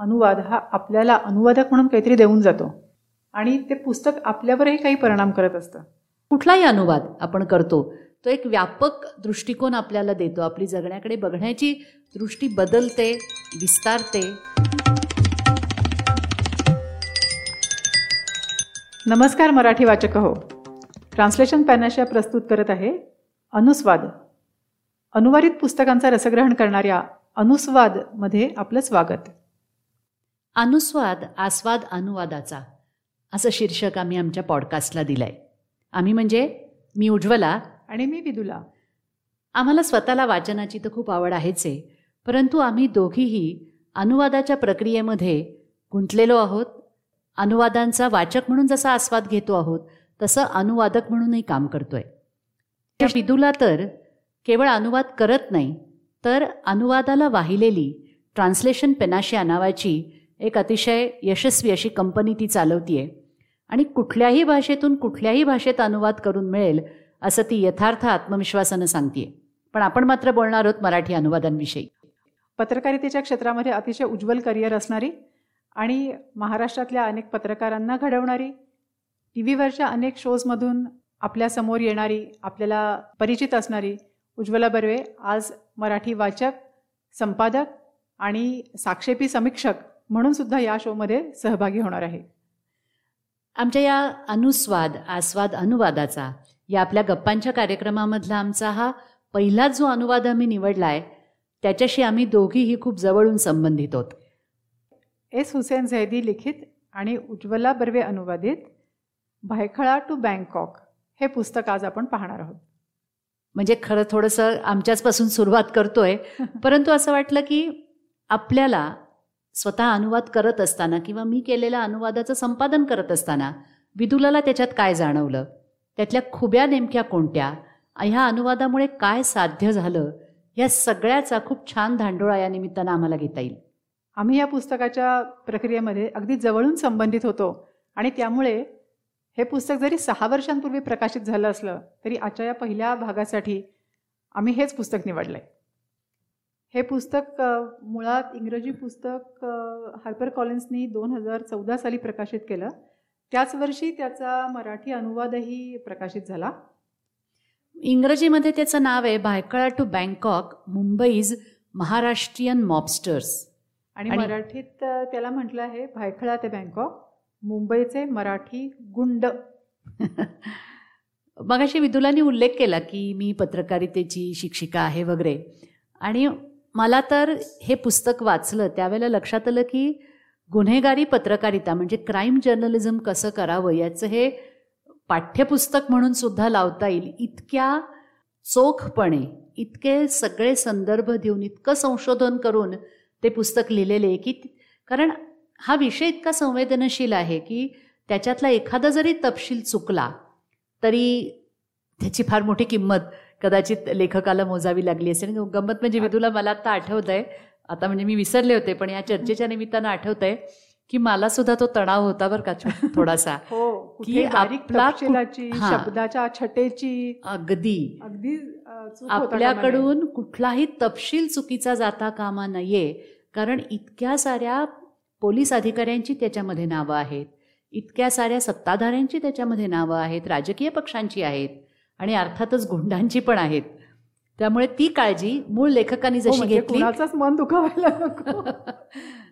अनुवाद हा आपल्याला अनुवादक म्हणून काहीतरी देऊन जातो. आणि ते पुस्तक आपल्यावरही काही परिणाम करत असतं. कुठलाही अनुवाद आपण करतो तो एक व्यापक दृष्टिकोन आपल्याला देतो. आपली जगण्याकडे बघण्याची दृष्टी बदलते विस्तारते. नमस्कार मराठी वाचक हो. ट्रान्सलेशन पॅनाशिया प्रस्तुत करत आहे अनुस्वाद. अनुवादित पुस्तकांचा रसग्रहण करणाऱ्या अनुस्वादमध्ये आपलं स्वागत. अनुस्वाद आस्वाद अनुवादाचा. असं शीर्षक आम्ही आमच्या पॉडकास्टला दिलंय. आम्ही म्हणजे मी उज्ज्वला आणि मी विदुला. आम्हाला स्वतःला वाचनाची तर खूप आवड आहेच आहे परंतु आम्ही दोघीही अनुवादाच्या प्रक्रियेमध्ये गुंतलेलो आहोत. अनुवादांचा वाचक म्हणून जसा आस्वाद घेतो आहोत तसं अनुवादक म्हणूनही काम करतोय. विदूला तर केवळ अनुवाद करत नाही तर अनुवादाला वाहिलेली ट्रान्सलेशन पेनाशिया नावाची एक अतिशय यशस्वी अशी कंपनी ती चालवतीये. आणि कुठल्याही भाषेतून कुठल्याही भाषेत अनुवाद करून मिळेल असं ती यथार्थ आत्मविश्वासानं सांगते पण आपण मात्र बोलणार आहोत मराठी अनुवादांविषयी. पत्रकारितेच्या क्षेत्रामध्ये अतिशय उज्ज्वल करिअर असणारी आणि महाराष्ट्रातल्या अनेक पत्रकारांना घडवणारी टी व्हीवरच्या अनेक शोजमधून आपल्यासमोर येणारी आपल्याला परिचित असणारी उज्ज्वला बर्वे आज मराठी वाचक संपादक आणि साक्षेपी समीक्षक म्हणून सुद्धा या शोमध्ये सहभागी होणार आहे. आमच्या या अनुस्वाद आस्वाद अनुवादाचा या आपल्या गप्पांच्या कार्यक्रमामधला आमचा हा पहिला जो अनुवाद आम्ही निवडला आहे त्याच्याशी आम्ही दोघीही खूप जवळून संबंधित होत एस हुसेन झैदी लिखित आणि उज्ज्वला बर्वे अनुवादित भायखळा टू बँकॉक हे पुस्तक आज आपण पाहणार आहोत. म्हणजे खरं थोडंसं आमच्याचपासून सुरुवात करतोय परंतु असं वाटलं की आपल्याला स्वतः अनुवाद करत असताना किंवा मी केलेल्या अनुवादाचं संपादन करत असताना विदुलाला त्याच्यात काय जाणवलं? त्यातल्या खुब्या नेमक्या कोणत्या? ह्या अनुवादामुळे काय साध्य झालं? या सगळ्याचा खूप छान धांडोळा या निमित्तानं आम्हाला घेता येईल. आम्ही या पुस्तकाच्या प्रक्रियेमध्ये अगदी जवळून संबंधित होतो आणि त्यामुळे हे पुस्तक जरी सहा वर्षांपूर्वी प्रकाशित झालं असलं तरी आजच्या या पहिल्या भागासाठी आम्ही हेच पुस्तक निवडलं आहे हे पुस्तक मुळात इंग्रजी पुस्तक हार्पर कॉलिन्सनी दोन हजार चौदा साली प्रकाशित केलं. त्याच वर्षी त्याचा मराठी अनुवादही प्रकाशित झाला. इंग्रजीमध्ये त्याचं नाव आहे Byculla to Bangkok Mumbai's Maharashtrian mobsters. आणि मराठीत त्याला म्हटलं आहे भायखळा ते बँकॉक मुंबईचे मराठी गुंड. मगाशी विदुलांनी उल्लेख केला की मी पत्रकारितेची शिक्षिका आहे वगैरे. आणि मला तर हे पुस्तक वाचलं त्यावेळेला लक्षात आलं की गुन्हेगारी पत्रकारिता म्हणजे क्राईम जर्नलिझम कसं करावं याचं हे पाठ्यपुस्तक म्हणून सुद्धा लावता येईल. इतक्या चोखपणे इतके सगळे संदर्भ देऊन इतकं संशोधन करून ते पुस्तक लिहिलेले आहे की कारण हा विषय इतका संवेदनशील आहे की त्याच्यातला एखादा जरी तपशील चुकला तरी त्याची फार मोठी किंमत कदाचित लेखकाला मोजावी लागली असेल. गंमत म्हणजे विदूला मला आता आठवत आहे आता म्हणजे मी विसरले होते पण या चर्चेच्या निमित्तानं आठवत आहे की मला सुद्धा तो तणाव होता बरं का थोडासा. हो की आपला शब्दाच्या छटेची. अगदी. अगदी आपल्याकडून कुठलाही तपशील चुकीचा जाता कामा नये कारण इतक्या साऱ्या पोलीस अधिकाऱ्यांची त्याच्यामध्ये नावं आहेत. इतक्या साऱ्या सत्ताधाऱ्यांची त्याच्यामध्ये नावं आहेत राजकीय पक्षांची आहेत. आणि अर्थातच गुंडांची पण आहेत. त्यामुळे ती काळजी मूळ लेखकांनी हो, जशी म्हणजे घेतली मन दुखावायला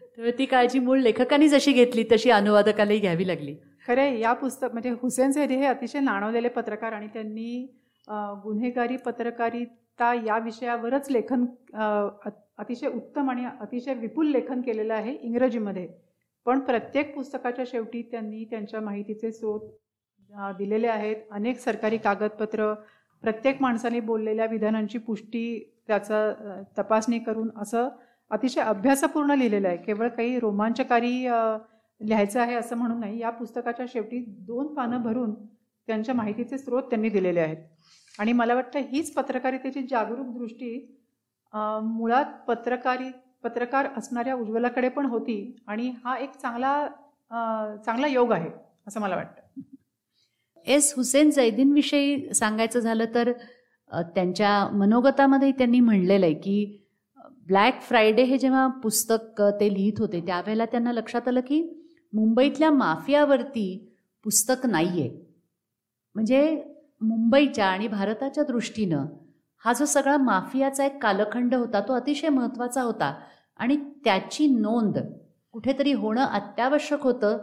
त्यामुळे ती काळजी मूळ लेखकांनी जशी घेतली तशी अनुवादकालाही घ्यावी लागली. खरे या पुस्तक म्हणजे हुसेन सैदी हे अतिशय नाणवलेले पत्रकार आणि त्यांनी गुन्हेगारी पत्रकारिता या विषयावरच लेखन अतिशय उत्तम आणि अतिशय विपुल लेखन केलेलं आहे इंग्रजीमध्ये. पण प्रत्येक पुस्तकाच्या शेवटी त्यांनी त्यांच्या माहितीचे स्रोत दिलेले आहेत. अनेक सरकारी कागदपत्र प्रत्येक माणसाने बोललेल्या विधानांची पुष्टी त्याचा तपासणी करून असं अतिशय अभ्यासपूर्ण लिहिलेलं आहे. केवळ काही रोमांचकारी लिहायचं आहे असं म्हणून नाही. या पुस्तकाच्या शेवटी दोन पानं भरून त्यांच्या माहितीचे स्रोत त्यांनी दिलेले आहेत. आणि मला वाटतं हीच पत्रकारितेची जागरूक दृष्टी मुळात पत्रकारी पत्रकार असणाऱ्या उज्ज्वलाकडे पण होती आणि हा एक चांगला चांगला योग आहे असं मला वाटतं. एस हुसेन जैदीनविषयी सांगायचं झालं तर त्यांच्या मनोगतामध्ये त्यांनी म्हणलेलं आहे की ब्लॅक फ्रायडे हे जेव्हा पुस्तक ते लिहित होते त्यावेळेला त्यांना लक्षात आलं की मुंबईतल्या माफियावरती पुस्तक नाही आहे म्हणजे मुंबईच्या आणि भारताच्या दृष्टीनं हा जो सगळा माफियाचा एक कालखंड होता तो अतिशय महत्त्वाचा होता. आणि त्याची नोंद कुठेतरी होणं अत्यावश्यक होतं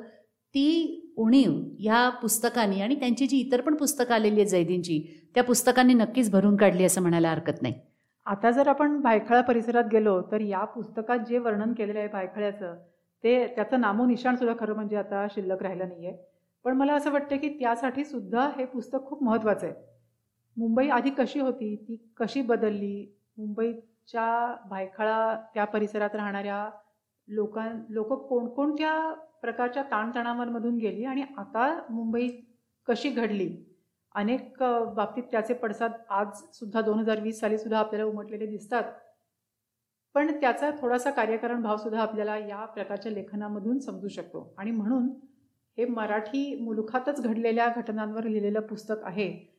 ती उणीव ह्या पुस्तकांनी आणि त्यांची जी इतर पण पुस्तकं आलेली आहेत जैदींची त्या पुस्तकांनी नक्कीच भरून काढली असं म्हणायला हरकत नाही. आता जर आपण भायखळा परिसरात गेलो तर या पुस्तकात जे वर्णन केलेलं आहे भायखळ्याचं ते त्याचं नामोनिशाण सुद्धा खरं म्हणजे आता शिल्लक राहिलं नाही आहे पण मला असं वाटतं की त्यासाठी सुद्धा हे पुस्तक खूप महत्त्वाचं आहे. मुंबई आधी कशी होती ती कशी बदलली मुंबईच्या भायखळा त्या परिसरात राहणाऱ्या लोकां लोक कोणकोणत्या प्रकारच्या ताणतणावांमधून गेली आणि आता मुंबई कशी घडली? अनेक बाबतीत त्याचे पडसाद आज सुद्धा दोन हजार वीस साली सुद्धा आपल्याला उमटलेले दिसतात. पण त्याचा थोडासा कार्यकारण भाव सुद्धा आपल्याला या प्रकारच्या लेखनामधून समजू शकतो. आणि म्हणून हे मराठी मुलुखातच घडलेल्या घटनांवर लिहिलेलं पुस्तक आहे.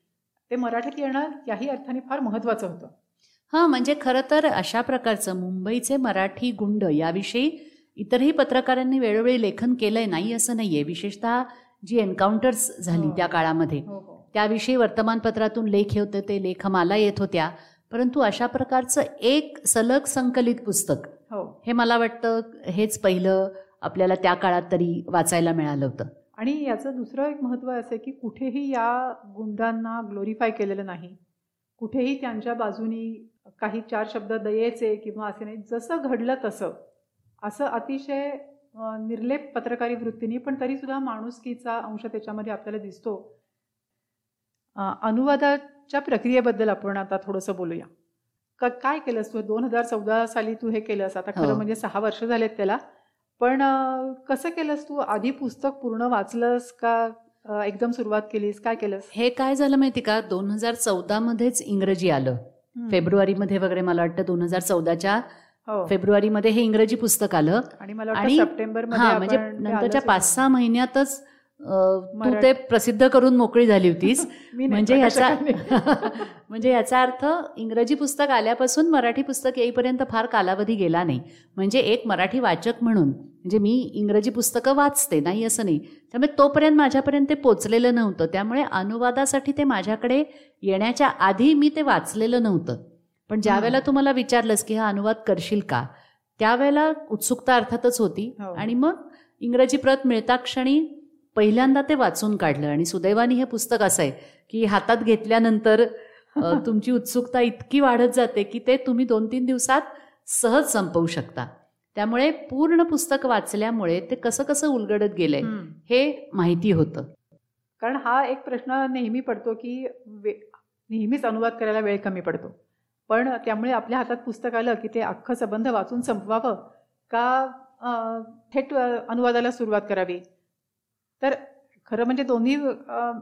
ते मराठीत येणं त्याही अर्थाने फार महत्त्वाचं होतं. हां म्हणजे खरं तर अशा प्रकारचं मुंबईचे मराठी गुंड याविषयी इतरही पत्रकारांनी वेळोवेळी लेखन केलंय नाही असं नाहीये. विशेषतः जी एन्काउंटर्स झाली हो. त्या काळामध्ये. हो, हो. त्याविषयी वर्तमानपत्रातून लेख होते ते लेख मला येत होत्या. परंतु अशा प्रकारचं एक सलग संकलित पुस्तक हो. हे मला वाटतं हेच पहिलं आपल्याला त्या काळात तरी वाचायला मिळालं होतं. आणि याचं दुसरं एक महत्त्व असं आहे की कुठेही या गुंडांना ग्लोरीफाय केलेलं नाही. कुठेही त्यांच्या बाजूनी काही चार शब्द दयेचे किंवा असे नाही जसं घडलं तसं. असं अतिशय निर्लेप पत्रकारी वृत्तीने पण तरीसुद्धा माणुसकीचा अंश त्याच्यामध्ये आपल्याला दिसतो. अनुवादाच्या प्रक्रियेबद्दल आपण आता थोडंसं बोलूया. का काय केलंस तू? दोन हजार चौदा साली तू हे केलंस. आता खरं हो. म्हणजे सहा वर्ष झालेत त्याला. पण कसं केलंस तू? आधी पुस्तक पूर्ण वाचलंस का? एकदम सुरुवात केलीस? काय केलंस? हे काय झालं माहिती का? दोन हजार चौदा मध्येच इंग्रजी आलं. फेब्रुवारीमध्ये वगैरे मला वाटतं दोन हजार चौदाच्या हो. फेब्रुवारीमध्ये हे इंग्रजी पुस्तक आलं. आणि सप्टेंबर हा म्हणजे नंतरच्या पाच सहा महिन्यातच तू ते प्रसिद्ध करून मोकळी झाली होतीस. म्हणजे याचा म्हणजे याचा अर्थ इंग्रजी पुस्तक आल्यापासून मराठी पुस्तक येईपर्यंत फार कालावधी गेला नाही. म्हणजे एक मराठी वाचक म्हणून म्हणजे मी इंग्रजी पुस्तकं वाचते नाही असं नाही. त्यामुळे तोपर्यंत माझ्यापर्यंत ते पोचलेलं नव्हतं. त्यामुळे अनुवादासाठी ते माझ्याकडे येण्याच्या आधी मी ते वाचलेलं नव्हतं. पण ज्या वेळेला तू मला विचारलंस की हा अनुवाद करशील का त्यावेळेला उत्सुकता अर्थातच होती. हो. आणि मग इंग्रजी प्रत मिळता क्षणी पहिल्यांदा ते वाचून काढलं. आणि सुदैवानी हे पुस्तक असं आहे की हातात घेतल्यानंतर तुमची उत्सुकता इतकी वाढत जाते की ते तुम्ही दोन तीन दिवसात सहज संपवू शकता. त्यामुळे पूर्ण पुस्तक वाचल्यामुळे ते कसं कसं उलगडत गेलंय हे माहिती होतं. कारण हा एक प्रश्न नेहमी पडतो की नेहमीच अनुवाद करायला वेळ कमी पडतो. पण त्यामुळे आपल्या हातात पुस्तक आलं की ते अख्खं संबंध वाचून संपवावं का थेट अनुवादाला सुरुवात करावी? तर खरं म्हणजे दोन्ही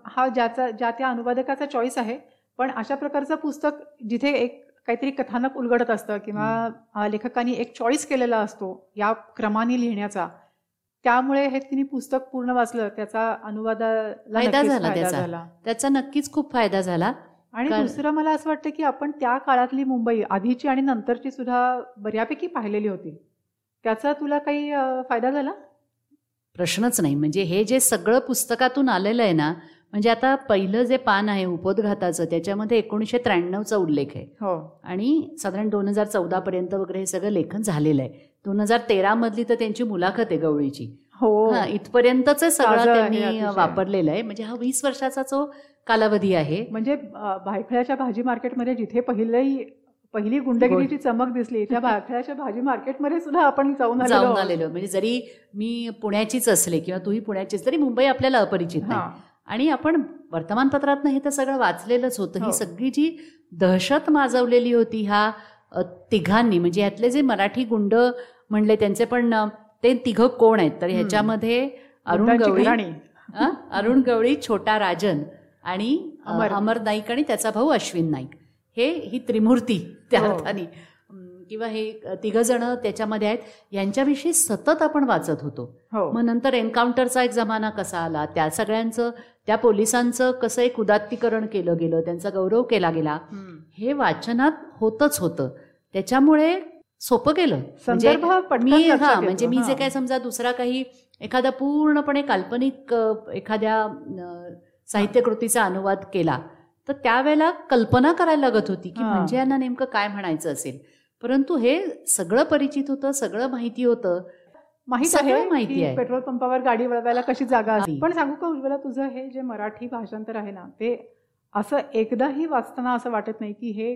हा ज्याचा ज्या त्या अनुवादकाचा चॉईस आहे पण अशा प्रकारचं पुस्तक जिथे एक काहीतरी कथानक उलगडत असतं किंवा लेखकांनी एक चॉईस केलेला असतो या क्रमाने लिहिण्याचा त्यामुळे हे तिने पुस्तक पूर्ण वाचलं त्याचा अनुवादाला फायदा झाला त्याचा. त्याचा नक्कीच खूप फायदा झाला. आणि दुसरं मला असं वाटतं की आपण त्या काळातली मुंबई आधीची आणि नंतरची सुद्धा बऱ्यापैकी पाहिलेली होती. त्याचा तुला काही फायदा झाला? प्रश्नच नाही. म्हणजे हे जे सगळं पुस्तकातून आलेलं आहे ना म्हणजे आता पहिलं जे पान आहे उपोद्घाताचं त्याच्यामध्ये एकोणीसशे त्र्याण्णवचा उल्लेख आहे. हो. आणि साधारण दोन हजार चौदा पर्यंत वगैरे हे सगळं लेखन झालेलं आहे. दोन हजार तेरा मधली तर त्यांची मुलाखत आहे गवळीची. हो. इथपर्यंतच सगळं त्यांनी वापरलेलं आहे. म्हणजे हा वीस वर्षाचा जो कालावधी आहे. म्हणजे भायखळ्याच्या भाजी मार्केटमध्ये जिथे पहिलंही पहिली गुंडगिरीची चमक दिसली. त्या भायखळ्याच्या भाजी मार्केटमध्ये सुद्धा आपण जाऊन जाऊन आलेलो. म्हणजे जरी मी पुण्याचीच असले किंवा तूही पुण्याचीच तरी मुंबई आपल्याला अपरिचित नाही. आणि आपण वर्तमानपत्रात हे तर सगळं वाचलेलंच होतं. ही हो. सगळी जी दहशत माजवलेली होती ह्या तिघांनी म्हणजे यातले जे मराठी गुंड म्हणले त्यांचे पण ते तिघ कोण आहेत? तर ह्याच्यामध्ये अरुण गवळी अरुण गवळी छोटा राजन आणि अमर नाईक आणि त्याचा भाऊ अश्विन नाईक. हे ही त्रिमूर्ती त्या हो. अर्थाने. किंवा हे तिघ जण त्याच्यामध्ये आहेत. यांच्याविषयी सतत आपण वाचत होतो. हो. मग नंतर एन्काउंटरचा एक जमाना कसा आला? त्या सगळ्यांचं त्या पोलिसांचं कसं एक उदात्तीकरण केलं गेलं? त्यांचा गौरव केला गेला? हे वाचनात होतच होतं. त्याच्यामुळे सोपं गेलं. म्हणजे मी हा. म्हणजे मी जे. काय समजा दुसरा काही एखादा पूर्णपणे काल्पनिक एखाद्या साहित्यकृतीचा अनुवाद केला तर त्यावेळेला कल्पना करायला लागत होती की. म्हणजे यांना नेमकं काय म्हणायचं असेल परंतु हे सगळं परिचित होतं सगळं माहिती होतं माहीत आहे माहिती आहे. पेट्रोल पंपावर गाडी वळवायला कशी जागा असते आहे. पण सांगू का उज्ज्वला तुझं हे जे मराठी भाषांतर आहे ना ते असं एकदाही वाचताना असं वाटत नाही की हे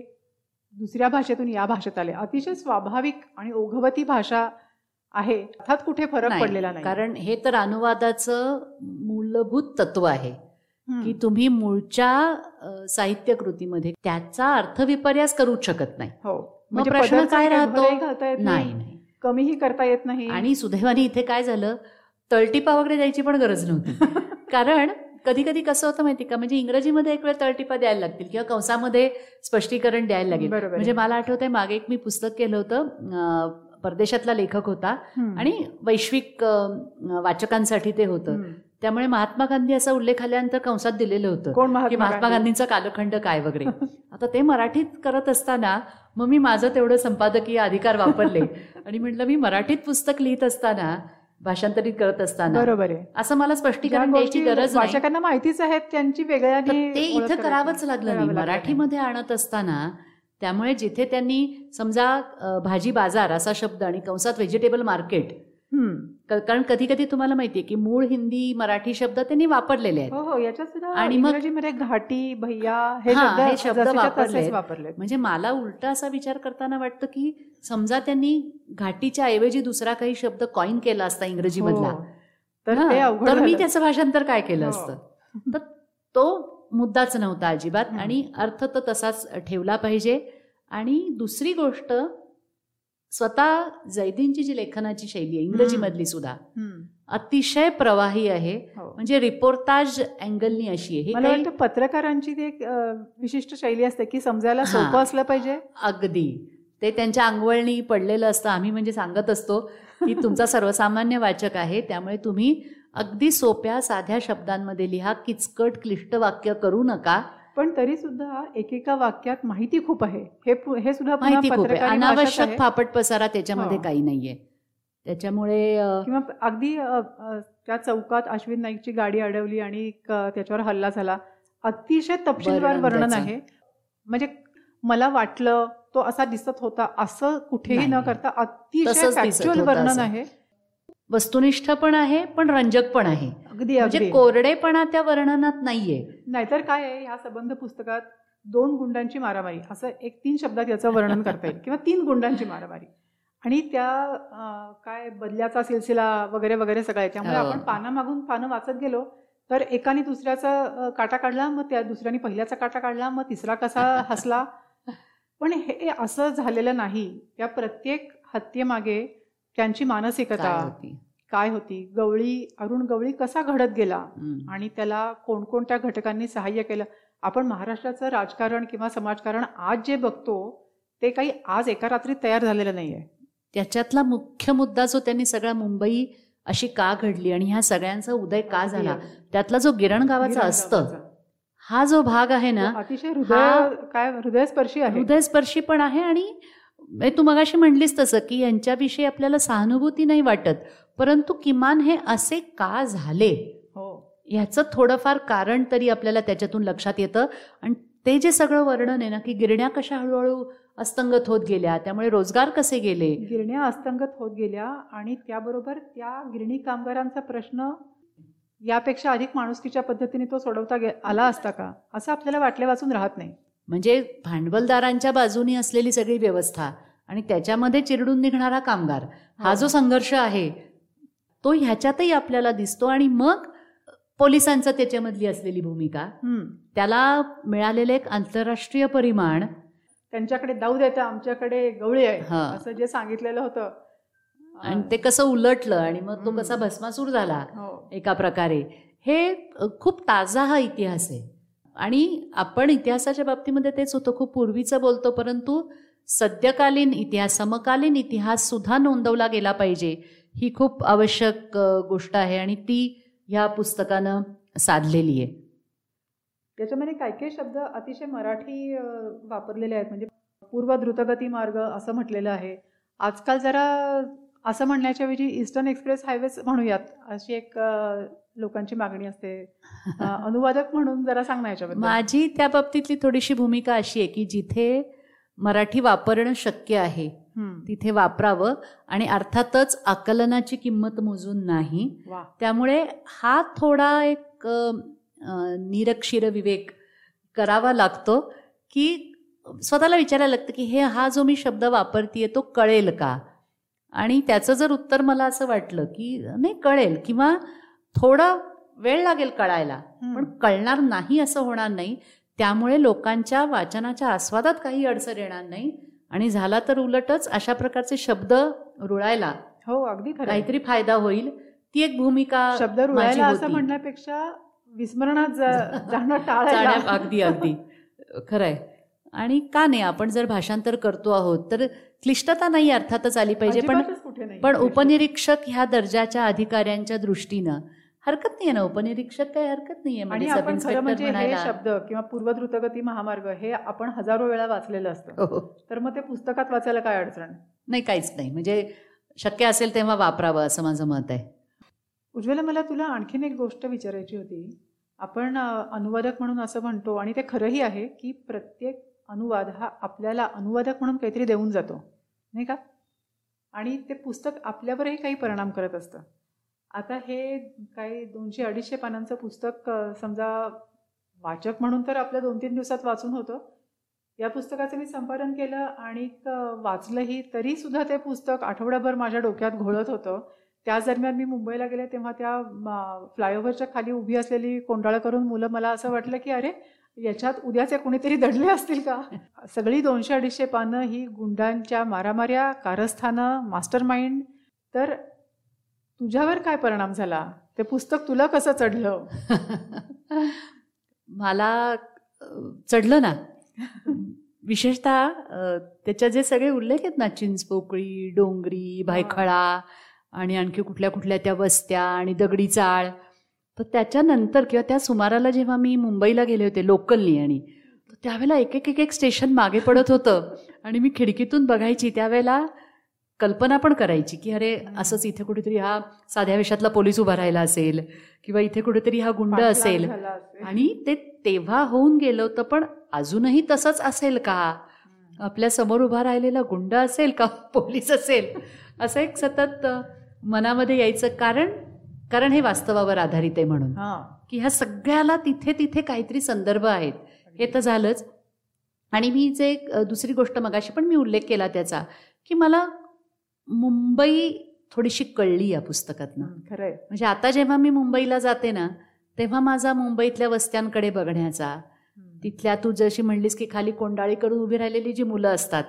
दुसऱ्या भाषेतून या भाषेत आले अतिशय स्वाभाविक आणि ओघवती भाषा आहे अर्थात कुठे फरक पडलेला नाही कारण हे तर अनुवादाचं मूलभूत तत्व आहे. की तुम्ही मूळच्या अ, साहित्यकृतीमध्ये त्याचा अर्थविपर्यास करूच शकत नाही. हो. मग प्रश्न पदरचा काय काही राहतो? नाही नाही. कमीही करता येत नाही. आणि सुदैवाने इथे काय झालं? तळटीपा वगैरे द्यायची पण गरज नव्हती. कारण कधी कधी कसं होतं माहिती का? म्हणजे इंग्रजीमध्ये एक वेळ तळटीपा द्यायला लागतील किंवा कंसामध्ये स्पष्टीकरण द्यायला लागेल. म्हणजे मला आठवतंय मागे एक मी पुस्तक केलं होतं परदेशातला लेखक होता. आणि वैश्विक वाचकांसाठी ते होतं. त्यामुळे महात्मा गांधी असा उल्लेख आल्यानंतर कंसात दिलेलं होतं कोण की महात्मा महात्मा गांधी? गांधींचा कालखंड काय वगैरे. आता ते मराठीत करत असताना मग मी माझं तेवढं संपादकीय अधिकार वापरले. आणि म्हटलं मी मराठीत पुस्तक लिहित असताना भाषांतरित करत असताना बरोबर आहे. असं मला स्पष्टीकरण द्यायची गरज वाचकांना माहितीच आहेत त्यांची तर वेगळ्याने ते इथं. करावंच लागलं नाही. मराठीमध्ये आणत असताना त्यामुळे जिथे त्यांनी समजा भाजी बाजार असा शब्द आणि कंसात व्हेजिटेबल मार्केट कारण कधी कधी तुम्हाला माहितीये की मूळ हिंदी मराठी शब्द त्यांनी वापरलेले आहेत. हो हो याच्यात आणि मग- घाटी भैया हे शब्द वापरले म्हणजे मला उलटा असा विचार करताना वाटतं की समजा त्यांनी घाटीच्या ऐवजी दुसरा काही शब्द कॉइन केला असता इंग्रजीमधला तर हा, तर मी. त्याचं भाषांतर काय केलं. असतं? तर तो मुद्दाच नव्हता अजिबात. आणि अर्थ तर तसाच ठेवला पाहिजे. आणि दुसरी गोष्ट स्वतः जैदींची जी लेखनाची शैली आहे इंग्रजीमधली सुद्धा. अतिशय प्रवाही आहे. हो. म्हणजे रिपोर्टाज अँगलनी अशी आहे. मला काही वाटतं पत्रकारांची ती एक विशिष्ट शैली असते की समजायला. सोपं असलं पाहिजे. अगदी. ते त्यांच्या अंगवळणी पडलेलं असतं. आम्ही म्हणजे सांगत असतो की तुमचा सर्वसामान्य वाचक आहे त्यामुळे तुम्ही अगदी सोप्या साध्या शब्दांमध्ये लिहा किचकट क्लिष्ट वाक्य करू नका. पण तरी सुद्धा एकेका वाक्यात माहिती खूप आहे हे हे सुद्धा माहिती खूप आहे अनावश्यक. फापट पसारा त्याच्यामध्ये हो. काही नाहीये त्याच्यामुळे किंवा अगदी त्या चौकात अश्विन नाईकची गाडी अडवली आणि त्याच्यावर हल्ला झाला अतिशय तपशीलवार वर्णन. आहे म्हणजे मला वाटलं तो असा दिसत होता असं कुठेही न. करता अतिशय फॅक्च्युअल वर्णन. आहे वस्तुनिष्ठ पण आहे पण रंजक पण आहे. अगदी म्हणजे कोरडेपणा त्या वर्णनात नाहीये. नाहीतर काय आहे ह्या संबंध पुस्तकात दोन गुंडांची मारामारी असं एक तीन शब्दात याचं वर्णन करता येईल. किंवा तीन गुंडांची मारामारी. आणि त्या काय बदल्याचा सिलसिला वगैरे वगैरे सगळं आहे. त्यामुळे हो. आपण पानं मागून पानं वाचत गेलो तर एकाने दुसऱ्याचा काटा काढला मग त्या दुसऱ्याने पहिल्याचा काटा काढला मग तिसरा कसा हसला. पण हे असं झालेलं नाही. त्या प्रत्येक हत्येमागे त्यांची मानसिकता काय होती? काय होती? गवळी अरुण गवळी कसा घडत गेला. आणि त्याला कोणकोणत्या घटकांनी सहाय्य केलं? आपण महाराष्ट्राचं राजकारण किंवा समाजकारण आज जे बघतो ते काही आज एका रात्रीत तयार झालेलं नाहीये. त्याच्यातला मुख्य मुद्दा जो त्यांनी सगळा मुंबई अशी का घडली आणि ह्या सगळ्यांचा उदय का झाला? त्यातला जो गिरण गावाचा असतं हा जो भाग आहे ना अतिशय हृदय काय हृदयस्पर्शी आहे. हृदयस्पर्शी पण आहे आणि म्हणजे तू मगाशी म्हणलीस तसं की यांच्याविषयी आपल्याला सहानुभूती नाही वाटत परंतु किमान हे असे का झाले? हो. ह्याचं थोडंफार कारण तरी आपल्याला त्याच्यातून लक्षात येतं. आणि ते जे सगळं वर्णन आहे ना की गिरण्या कशा हळूहळू अस्तंगत होत गेल्या त्यामुळे रोजगार कसे गेले? गिरण्या अस्तंगत होत गेल्या आणि त्याबरोबर त्या गिरणी कामगारांचा प्रश्न यापेक्षा अधिक माणुसकीच्या पद्धतीने तो सोडवता गे- आला असता का? असं आपल्याला वाटल्या वाचून राहत नाही. म्हणजे भांडवलदारांच्या बाजूनी असलेली सगळी व्यवस्था आणि त्याच्यामध्ये चिरडून निघणारा कामगार हा जो संघर्ष आहे तो ह्याच्यातही आपल्याला दिसतो आणि मग पोलिसांचं त्याच्यामधली असलेली भूमिका. त्याला मिळालेलं एक आंतरराष्ट्रीय परिमाण त्यांच्याकडे दाऊ देता आमच्याकडे गवळी आहे हा. असं जे सांगितलेलं होतं आणि ते कसं उलटलं आणि मग तो. कसा भस्मासूर झाला हो एका प्रकारे हे खूप ताजा हा इतिहास आहे आणि आपण इतिहासाच्या बाबतीमध्ये तेच होतं. खूप पूर्वीचं बोलतो परंतु सद्यकालीन इतिहास समकालीन इतिहास सुद्धा नोंदवला गेला पाहिजे. ही खूप आवश्यक गोष्ट आहे आणि ती ह्या पुस्तकानं साधलेली आहे. त्याच्यामध्ये काही काही शब्द अतिशय मराठी वापरलेले आहेत? म्हणजे पूर्व द्रुतगती मार्ग असं म्हटलेलं आहे. आजकाल जरा असं म्हणण्याच्याऐवजी ईस्टर्न एक्सप्रेस हायवेज म्हणूयात. अशी एक लोकांची मागणी असते. अनुवादक म्हणून जरा सांग ना याच्याबद्दल. माझी त्या बाबतीतली थोडीशी भूमिका अशी आहे की जिथे मराठी वापरणं शक्य आहे. तिथे वापरावं आणि अर्थातच आकलनाची किंमत मोजून नाही. त्यामुळे हा थोडा एक निरक्षीर विवेक करावा लागतो की स्वतःला विचारायला लागतं की हे हा जो मी शब्द वापरतीये तो कळेल का? आणि त्याचं जर उत्तर मला असं वाटलं की नाही कळेल किंवा थोडा वेळ लागेल कळायला. पण कळणार नाही असं होणार नाही त्यामुळे लोकांच्या वाचनाच्या आस्वादात काही अडचण येणार नाही आणि झाला तर उलटच अशा प्रकारचे शब्द रुळायला हो अगदी. काहीतरी फायदा होईल ती एक भूमिका शब्द रुळायला असं. म्हणण्यापेक्षा विस्मरणात जाणं टाळायला अगदी अगदी खरंय आणि का नाही आपण जर भाषांतर करतो आहोत तर क्लिष्टता नाही अर्थातच आली पाहिजे पण. पण उपनिरीक्षक ह्या दर्जाच्या अधिकाऱ्यांच्या दृष्टीनं हरकत नाहीये ना उपनिरीक्षक काय हरकत नाहीये? आणि म्हणजे सब आपण खरं इन्स्पेक्टर म्हणजे हे म्हणायला शब्द किंवा पूर्वद्रुतगती महामार्ग हे आपण हजारो वेळा वाचलेलं असतं. हो. तर मग ते पुस्तकात वाचायला काय अडचण? नाही काहीच नाही. म्हणजे शक्य असेल तेव्हा वापरावं असं माझं मत आहे. उज्ज्वला मला तुला आणखीन एक गोष्ट विचारायची होती. आपण अ, अनुवादक म्हणून असं म्हणतो आणि ते खरंही आहे की प्रत्येक अनुवाद हा आपल्याला अनुवादक म्हणून काहीतरी देऊन जातो. नाही का? आणि ते पुस्तक आपल्यावरही काही परिणाम करत असतं. आता हे काही दोनशे अडीचशे पानांचं पुस्तक समजा वाचक म्हणून तर आपल्या दोन तीन दिवसात वाचून होतं. या पुस्तकाचं मी संपादन केलं आणि वाचलंही तरी सुद्धा ते पुस्तक आठवड्याभर माझ्या डोक्यात घोळत होतं. त्याच दरम्यान मी मुंबईला गेले तेव्हा त्या फ्लायओव्हरच्या खाली उभी असलेली कोंडाळ करून मुलं मला असं वाटलं की अरे याच्यात उद्याचे कोणीतरी दडले असतील का? सगळी दोनशे अडीचशे पानं ही गुंडांच्या मारामाऱ्या कारस्थानं मास्टर माइंड तर तुझ्यावर काय परिणाम झाला? ते पुस्तक तुला कसं चढलं? मला चढलं ना. विशेषतः त्याच्या जे सगळे उल्लेख आहेत ना चिंचपोकळी डोंगरी भायखळा आणि आणखी कुठल्या कुठल्या त्या वस्त्या आणि दगडी चाळ. तर त्याच्यानंतर किंवा त्या सुमाराला जेव्हा मी मुंबईला गेले होते लोकलनी आणि त्यावेळेला एक एक एक एक स्टेशन मागे पडत होतं. आणि मी खिडकीतून बघायची त्यावेळेला कल्पना पण करायची की अरे असंच इथे कुठेतरी हा साध्या वेशातला पोलीस उभा राहिला असेल किंवा इथे कुठेतरी हा गुंड असेल. आणि ते तेव्हा होऊन गेलं होतं पण अजूनही तसंच असेल का? आपल्यासमोर उभा राहिलेला गुंड असेल का? पोलीस असेल. असं एक सतत मनामध्ये यायचं कारण कारण हे वास्तवावर आधारित आहे म्हणून. की ह्या सगळ्याला तिथे तिथे काहीतरी संदर्भ आहेत. हे तर झालंच. आणि मी जे दुसरी गोष्ट मगाशी पण मी उल्लेख केला त्याचा की मला मुंबई थोडीशी कळली या पुस्तकातनं. खरंय. म्हणजे आता जेव्हा मी मुंबईला जाते ना तेव्हा माझा मुंबईतल्या वस्त्यांकडे बघण्याचा. तिथल्या तू जशी म्हणलीस की खाली कोंडाळी करून उभी राहिलेली जी मुलं असतात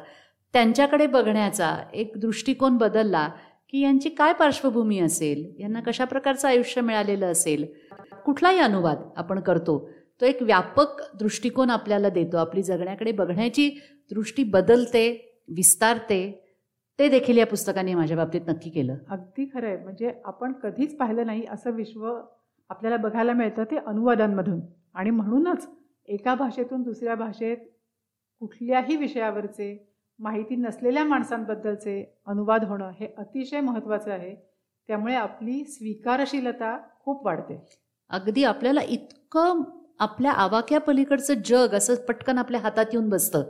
त्यांच्याकडे बघण्याचा एक दृष्टिकोन बदलला की यांची काय पार्श्वभूमी असेल यांना कशा प्रकारचं आयुष्य मिळालेलं असेल कुठलाही अनुवाद आपण करतो तो एक व्यापक दृष्टिकोन आपल्याला देतो. आपली जगण्याकडे बघण्याची दृष्टी बदलते विस्तारते ते देखील या पुस्तकाने माझ्या बाबतीत नक्की केलं. अगदी खरं आहे म्हणजे आपण कधीच पाहिलं नाही असं विश्व आपल्याला बघायला मिळतं ते अनुवादांमधून. आणि म्हणूनच एका भाषेतून दुसऱ्या भाषेत कुठल्याही विषयावरचे माहिती नसलेल्या माणसांबद्दलचे अनुवाद होणं हे अतिशय महत्त्वाचं आहे. त्यामुळे आपली स्वीकारशीलता खूप वाढते. अगदी आपल्याला इतकं आपल्या आवाक्या पलीकडचं जग असं पटकन आपल्या हातात येऊन बसतं.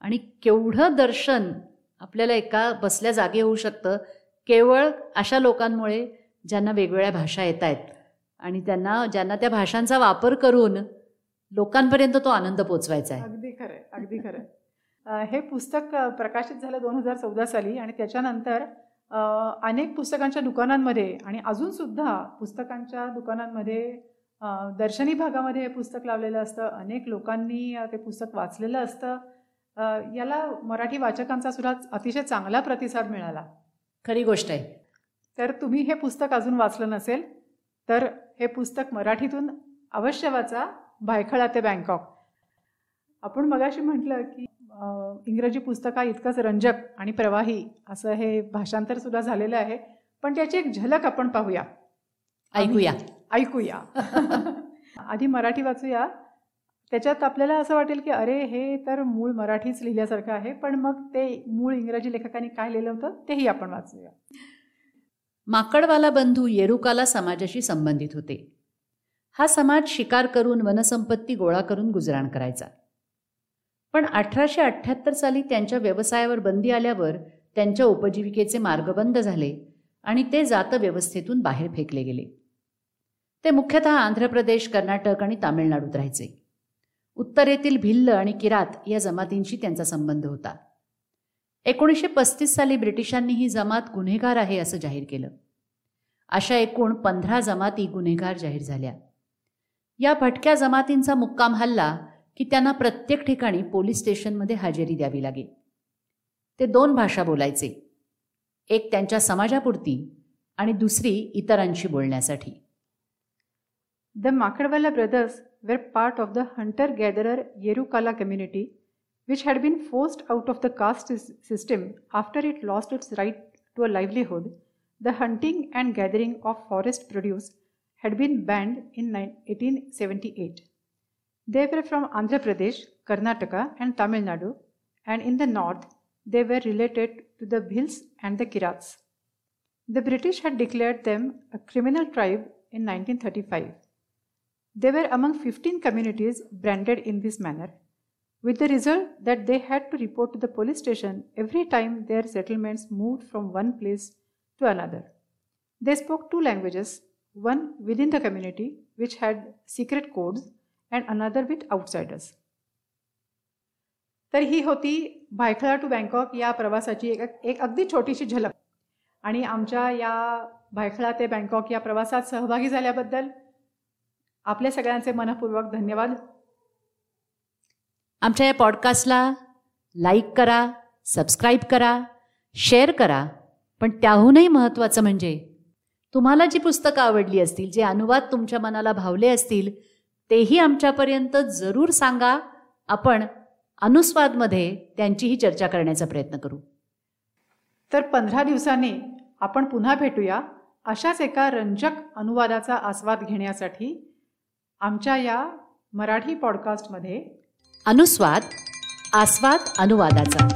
आणि केवढं दर्शन आपल्याला एका बसल्या जागे होऊ शकतं. केवळ अशा लोकांमुळे ज्यांना वेगवेगळ्या भाषा येत आहेत आणि त्यांना ज्यांना त्या भाषांचा वापर करून लोकांपर्यंत तो आनंद पोचवायचा आहे. अगदी खरं अगदी खरं हे पुस्तक प्रकाशित झालं दोन हजार चौदा साली आणि त्याच्यानंतर अनेक पुस्तकांच्या दुकानांमध्ये आणि अजूनसुद्धा पुस्तकांच्या दुकानांमध्ये दर्शनी भागामध्ये हे पुस्तक लावलेलं असतं. अनेक लोकांनी ते पुस्तक वाचलेलं असतं. याला मराठी वाचकांचा सुद्धा अतिशय चांगला प्रतिसाद मिळाला. खरी गोष्ट आहे. तर तुम्ही हे पुस्तक अजून वाचलं नसेल तर हे पुस्तक मराठीतून अवश्य वाचा भायखळा ते बँकॉक. आपण मगाशी म्हटलं की इंग्रजी पुस्तका इतकंच रंजक आणि प्रवाही असं हे भाषांतर सुद्धा झालेलं आहे पण त्याची एक झलक आपण पाहूया. ऐकूया. ऐकूया. आधी मराठी वाचूया. त्याच्यात आपल्याला असं वाटेल की अरे हे तर मूळ मराठीच लिहिल्यासारखं आहे पण मग ते मूळ इंग्रजी लेखकांनी काय लिहिलं होतं तेही आपण वाचूया. माकडवाला बंधू येरुकाला समाजाशी संबंधित होते. हा समाज शिकार करून वनसंपत्ती गोळा करून गुजराण करायचा. पण अठराशे अठ्ठ्याहत्तर साली त्यांच्या व्यवसायावर बंदी आल्यावर त्यांच्या उपजीविकेचे मार्ग बंद झाले आणि ते जात व्यवस्थेतून बाहेर फेकले गेले. ते मुख्यतः आंध्र प्रदेश कर्नाटक आणि तामिळनाडूत राहायचे. उत्तरेतील भिल्ल आणि किरात या जमातींशी त्यांचा संबंध होता. एकोणीसशे पस्तीस साली ब्रिटिशांनी ही जमात गुन्हेगार आहे असं जाहीर केलं. अशा एकूण पंधरा जमाती गुन्हेगार जाहीर झाल्या. या भटक्या जमातींचा मुक्काम हल्ला की त्यांना प्रत्येक ठिकाणी पोलीस स्टेशनमध्ये हजेरी द्यावी लागेल ते दोन भाषा बोलायचे. एक त्यांच्या समाजापुरती आणि दुसरी इतरांशी बोलण्यासाठी. The Makadwala brothers were part of the hunter gatherer Yerukala community, which had been forced out of the caste system after it lost its right to a livelihood. The hunting and gathering of forest produce had been banned in 1878. They were from Andhra Pradesh, Karnataka, and Tamil Nadu, and in the north, they were related to the Bhils and the Kirats. The British had declared them a criminal tribe in 1935. They were among 15 communities branded in this manner, with the result that they had to report to the police station every time their settlements moved from one place to another. They spoke two languages, one within the community, which had secret codes, and another with outsiders. तर ही होती Byculla to Bangkok या प्रवासाची एक एक अगदी छोटीशी झलक आणि आमच्या या भायखळा ते बँकॉक या प्रवासात सहभागी झाल्याबद्दल आपल्या सगळ्यांचे मनपूर्वक धन्यवाद. आमच्या या पॉडकास्टला लाईक करा सबस्क्राईब करा शेअर करा. पण त्याहूनही महत्त्वाचं म्हणजे तुम्हाला जी पुस्तकं आवडली असतील जे अनुवाद तुमच्या मनाला भावले असतील तेही आमच्यापर्यंत जरूर सांगा. आपण अनुस्वादमध्ये त्यांचीही चर्चा करण्याचा प्रयत्न करू. तर पंधरा दिवसांनी आपण पुन्हा भेटूया अशाच एका रंजक अनुवादाचा आस्वाद घेण्यासाठी. आमच्या या मराठी पॉडकास्टमध्ये अनुस्वाद आस्वाद अनुवादाचा.